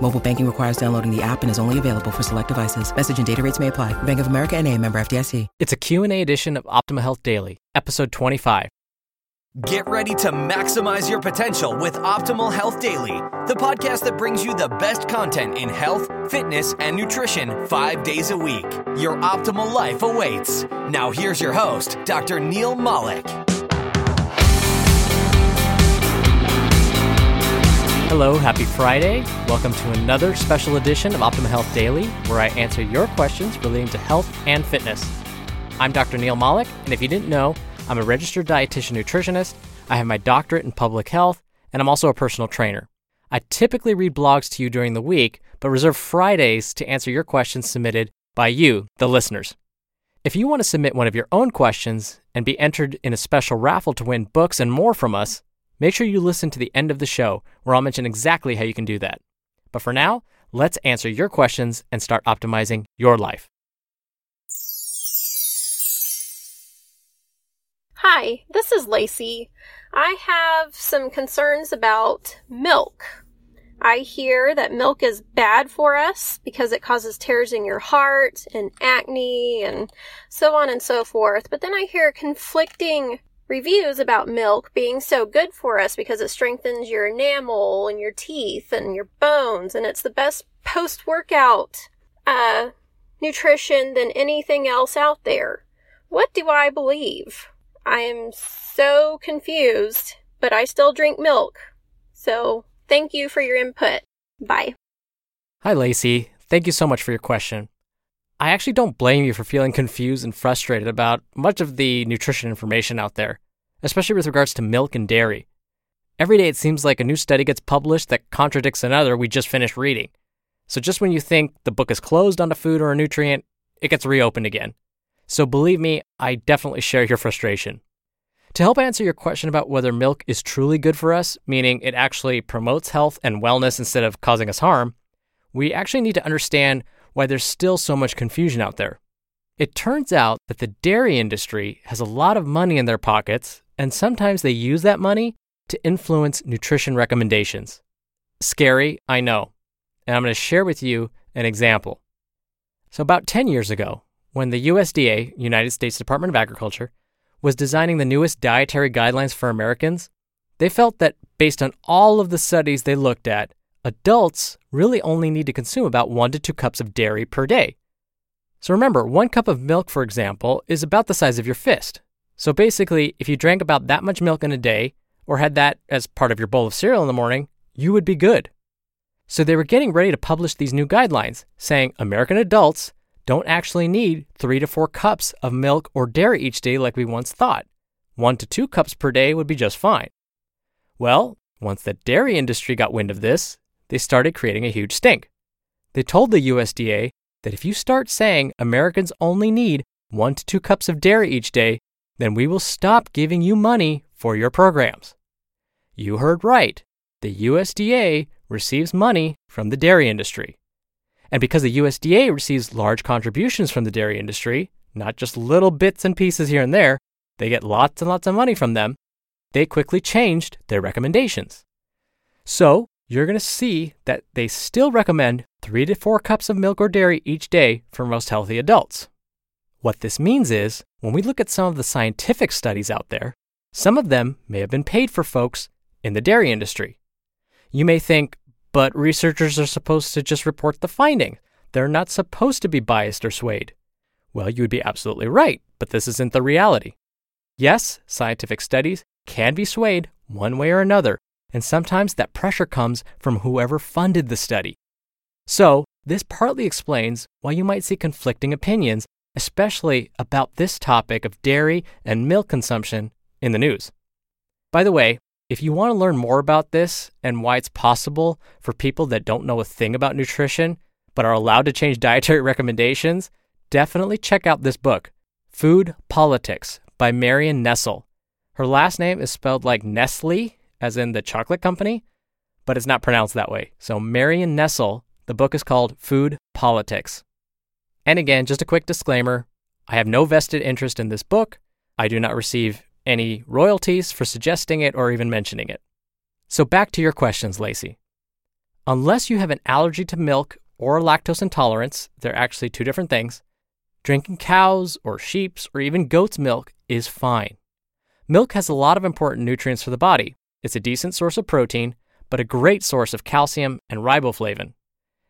Mobile banking requires downloading the app and is only available for select devices. Message and data rates may apply. Bank of America and a member FDIC. It's a Q&A edition of Optimal Health Daily, episode 25. Get ready to maximize your potential with Optimal Health Daily, the podcast that brings you the best content in health, fitness, and nutrition five days a week. Your optimal life awaits. Now, here's your host, Dr. Neil Malik. Hello, happy Friday. Welcome to another special edition of Optimal Health Daily, where I answer your questions relating to health and fitness. I'm Dr. Neil Malik, and if you didn't know, I'm a registered dietitian nutritionist, I have my doctorate in public health, and I'm also a personal trainer. I typically read blogs to you during the week, but reserve Fridays to answer your questions submitted by you, the listeners. If you want to submit one of your own questions and be entered in a special raffle to win books and more from us, make sure you listen to the end of the show, where I'll mention exactly how you can do that. But for now, let's answer your questions and start optimizing your life. Hi, this is Lacey. I have some concerns about milk. I hear that milk is bad for us because it causes tears in your heart and acne and so on and so forth. But then I hear conflicting reviews about milk being so good for us because it strengthens your enamel and your teeth and your bones and it's the best post workout uh, nutrition than anything else out there. What do I believe? I am so confused, but I still drink milk. So thank you for your input. Bye. Hi, Lacey. Thank you so much for your question. I actually don't blame you for feeling confused and frustrated about much of the nutrition information out there, especially with regards to milk and dairy. Every day it seems like a new study gets published that contradicts another we just finished reading. So just when you think the book is closed on a food or a nutrient, it gets reopened again. So believe me, I definitely share your frustration. To help answer your question about whether milk is truly good for us, meaning it actually promotes health and wellness instead of causing us harm, we actually need to understand why there's still so much confusion out there. It turns out that the dairy industry has a lot of money in their pockets, and sometimes they use that money to influence nutrition recommendations. Scary, I know. And I'm going to share with you an example. So, about 10 years ago, when the USDA, United States Department of Agriculture, was designing the newest dietary guidelines for Americans, they felt that based on all of the studies they looked at, adults really only need to consume about one to two cups of dairy per day. So remember, one cup of milk, for example, is about the size of your fist. So basically, if you drank about that much milk in a day, or had that as part of your bowl of cereal in the morning, you would be good. So they were getting ready to publish these new guidelines saying American adults don't actually need three to four cups of milk or dairy each day like we once thought. One to two cups per day would be just fine. Well, once the dairy industry got wind of this, they started creating a huge stink. They told the USDA that if you start saying Americans only need one to two cups of dairy each day, then we will stop giving you money for your programs. You heard right. The USDA receives money from the dairy industry. And because the USDA receives large contributions from the dairy industry, not just little bits and pieces here and there, they get lots and lots of money from them, they quickly changed their recommendations. So, you're going to see that they still recommend three to four cups of milk or dairy each day for most healthy adults. What this means is, when we look at some of the scientific studies out there, some of them may have been paid for folks in the dairy industry. You may think, but researchers are supposed to just report the finding. They're not supposed to be biased or swayed. Well, you would be absolutely right, but this isn't the reality. Yes, scientific studies can be swayed one way or another, and sometimes that pressure comes from whoever funded the study. So, this partly explains why you might see conflicting opinions, especially about this topic of dairy and milk consumption in the news. By the way, if you want to learn more about this and why it's possible for people that don't know a thing about nutrition but are allowed to change dietary recommendations, definitely check out this book, Food Politics by Marion Nestle. Her last name is spelled like Nestle, as in the chocolate company, but it's not pronounced that way. So, Marion Nestle, the book is called Food Politics. And again, just a quick disclaimer I have no vested interest in this book. I do not receive any royalties for suggesting it or even mentioning it. So, back to your questions, Lacey. Unless you have an allergy to milk or lactose intolerance, they're actually two different things. Drinking cows or sheep's or even goat's milk is fine. Milk has a lot of important nutrients for the body. It's a decent source of protein, but a great source of calcium and riboflavin.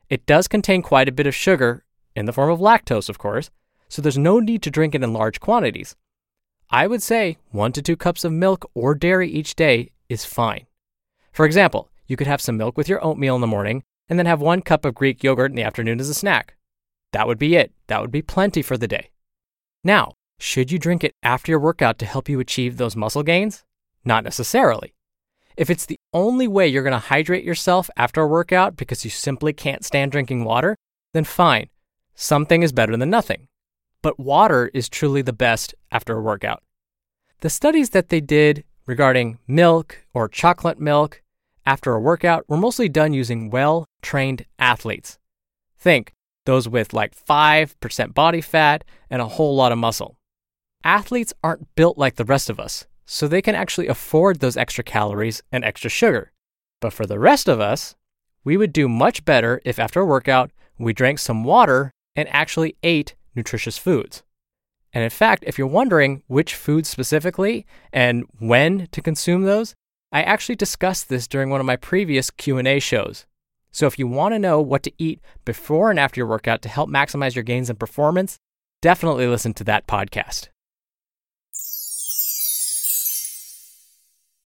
It does contain quite a bit of sugar, in the form of lactose, of course, so there's no need to drink it in large quantities. I would say one to two cups of milk or dairy each day is fine. For example, you could have some milk with your oatmeal in the morning and then have one cup of Greek yogurt in the afternoon as a snack. That would be it. That would be plenty for the day. Now, should you drink it after your workout to help you achieve those muscle gains? Not necessarily. If it's the only way you're going to hydrate yourself after a workout because you simply can't stand drinking water, then fine. Something is better than nothing. But water is truly the best after a workout. The studies that they did regarding milk or chocolate milk after a workout were mostly done using well trained athletes. Think those with like 5% body fat and a whole lot of muscle. Athletes aren't built like the rest of us, so they can actually afford those extra calories and extra sugar. But for the rest of us, we would do much better if after a workout we drank some water and actually ate nutritious foods. And in fact, if you're wondering which foods specifically and when to consume those, I actually discussed this during one of my previous Q&A shows. So if you want to know what to eat before and after your workout to help maximize your gains and performance, definitely listen to that podcast.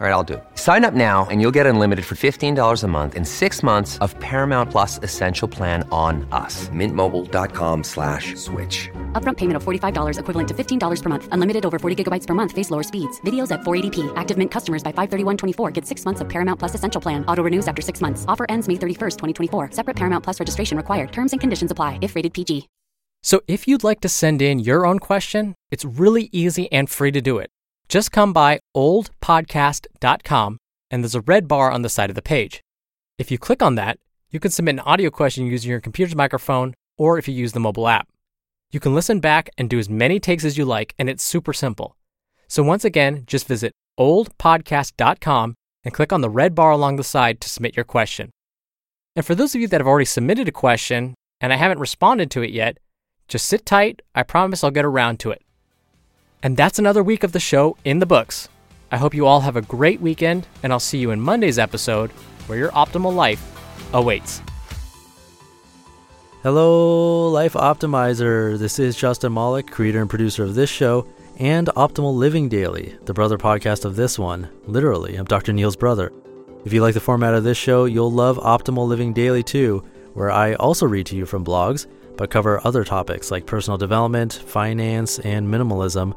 All right, I'll do it. Sign up now and you'll get unlimited for $15 a month in six months of Paramount Plus Essential Plan on us. Mintmobile.com slash switch. Upfront payment of $45 equivalent to $15 per month. Unlimited over 40 gigabytes per month. Face lower speeds. Videos at 480p. Active Mint customers by 531.24 get six months of Paramount Plus Essential Plan. Auto renews after six months. Offer ends May 31st, 2024. Separate Paramount Plus registration required. Terms and conditions apply if rated PG. So if you'd like to send in your own question, it's really easy and free to do it. Just come by oldpodcast.com and there's a red bar on the side of the page. If you click on that, you can submit an audio question using your computer's microphone or if you use the mobile app. You can listen back and do as many takes as you like, and it's super simple. So once again, just visit oldpodcast.com and click on the red bar along the side to submit your question. And for those of you that have already submitted a question and I haven't responded to it yet, just sit tight. I promise I'll get around to it. And that's another week of the show in the books. I hope you all have a great weekend, and I'll see you in Monday's episode where your optimal life awaits. Hello, Life Optimizer. This is Justin Malik, creator and producer of this show and Optimal Living Daily, the brother podcast of this one. Literally, I'm Dr. Neil's brother. If you like the format of this show, you'll love Optimal Living Daily too, where I also read to you from blogs, but cover other topics like personal development, finance, and minimalism